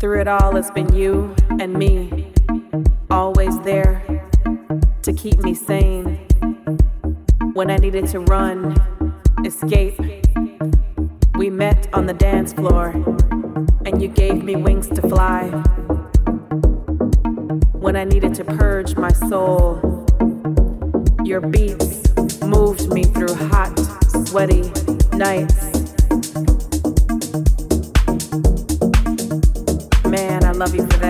Through it all, it's been you and me, always there to keep me sane. When I needed to run, escape, we met on the dance floor, and you gave me wings to fly. When I needed to purge my soul, your beats moved me through hot, sweaty nights love you for that.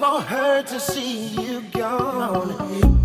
won't hurt to see you gone.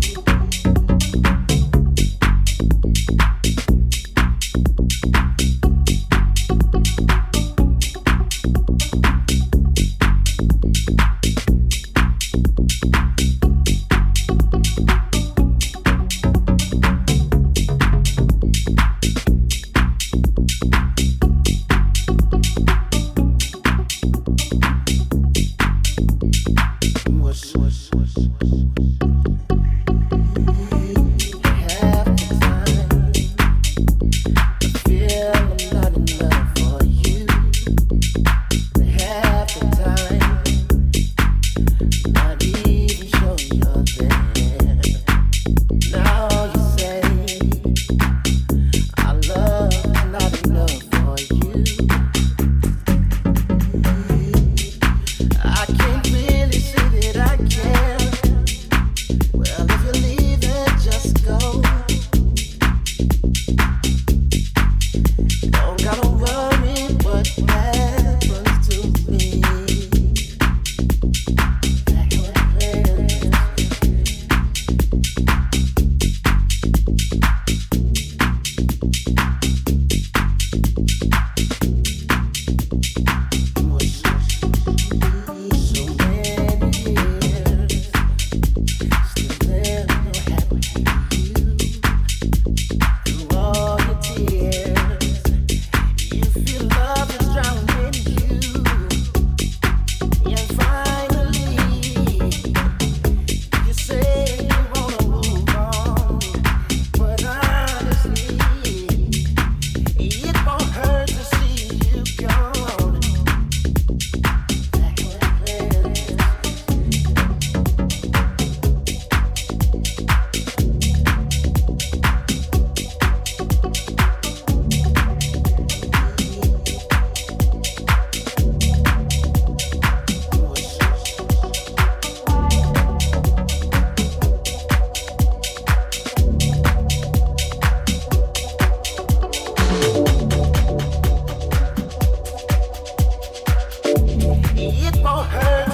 Why?